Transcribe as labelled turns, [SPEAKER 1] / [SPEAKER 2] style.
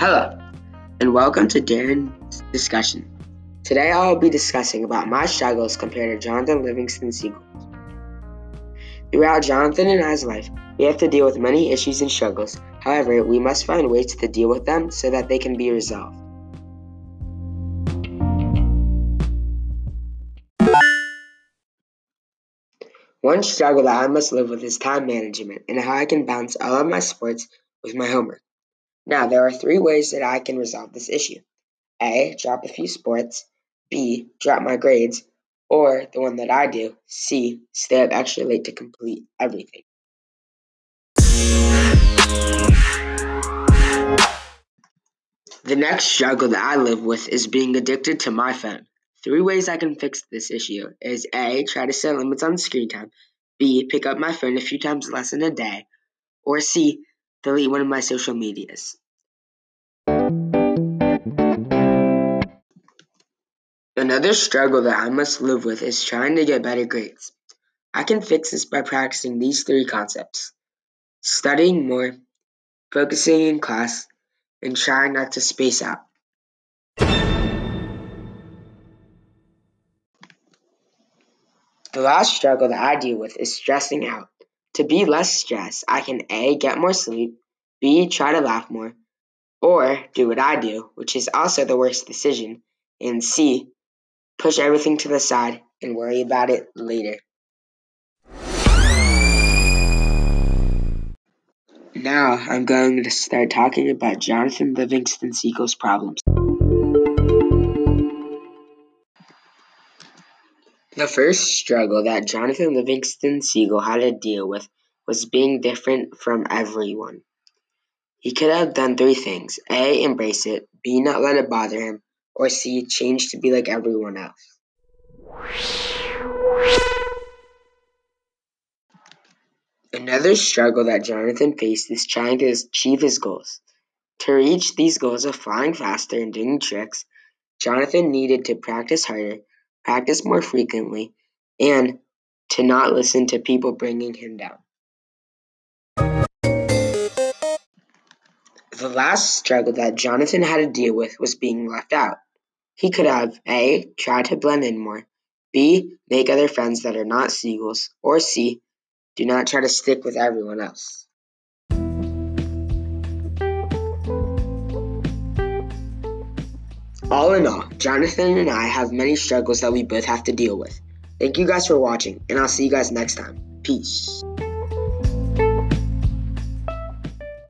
[SPEAKER 1] Hello, and welcome to Darren's discussion. Today I will be discussing about my struggles compared to Jonathan Livingston Seagull. Throughout Jonathan and I's life, we have to deal with many issues and struggles. However, we must find ways to deal with them so that they can be resolved. One struggle that I must live with is time management and how I can balance all of my sports with my homework. Now, there are three ways that I can resolve this issue A. Drop a few sports, B. Drop my grades, or the one that I do, C. Stay up extra late to complete everything. The next struggle that I live with is being addicted to my phone. Three ways I can fix this issue is A. Try to set limits on screen time, B. Pick up my phone a few times less in a day, or C. Delete one of my social medias. Another struggle that I must live with is trying to get better grades. I can fix this by practicing these three concepts studying more, focusing in class, and trying not to space out. The last struggle that I deal with is stressing out. To be less stressed, I can A. get more sleep, B. try to laugh more, or do what I do, which is also the worst decision, and C. push everything to the side and worry about it later. Now I'm going to start talking about Jonathan Livingston Seagull's problems. The first struggle that Jonathan Livingston Seagull had to deal with was being different from everyone. He could have done three things A. Embrace it, B. Not let it bother him, or C. Change to be like everyone else. Another struggle that Jonathan faced is trying to achieve his goals. To reach these goals of flying faster and doing tricks, Jonathan needed to practice harder, practice more frequently, and to not listen to people bringing him down. The last struggle that Jonathan had to deal with was being left out. He could have A. tried to blend in more, B. make other friends that are not seagulls, or C. Do not try to stick with everyone else. All in all, Jonathan and I have many struggles that we both have to deal with. Thank you guys for watching, and I'll see you guys next time. Peace.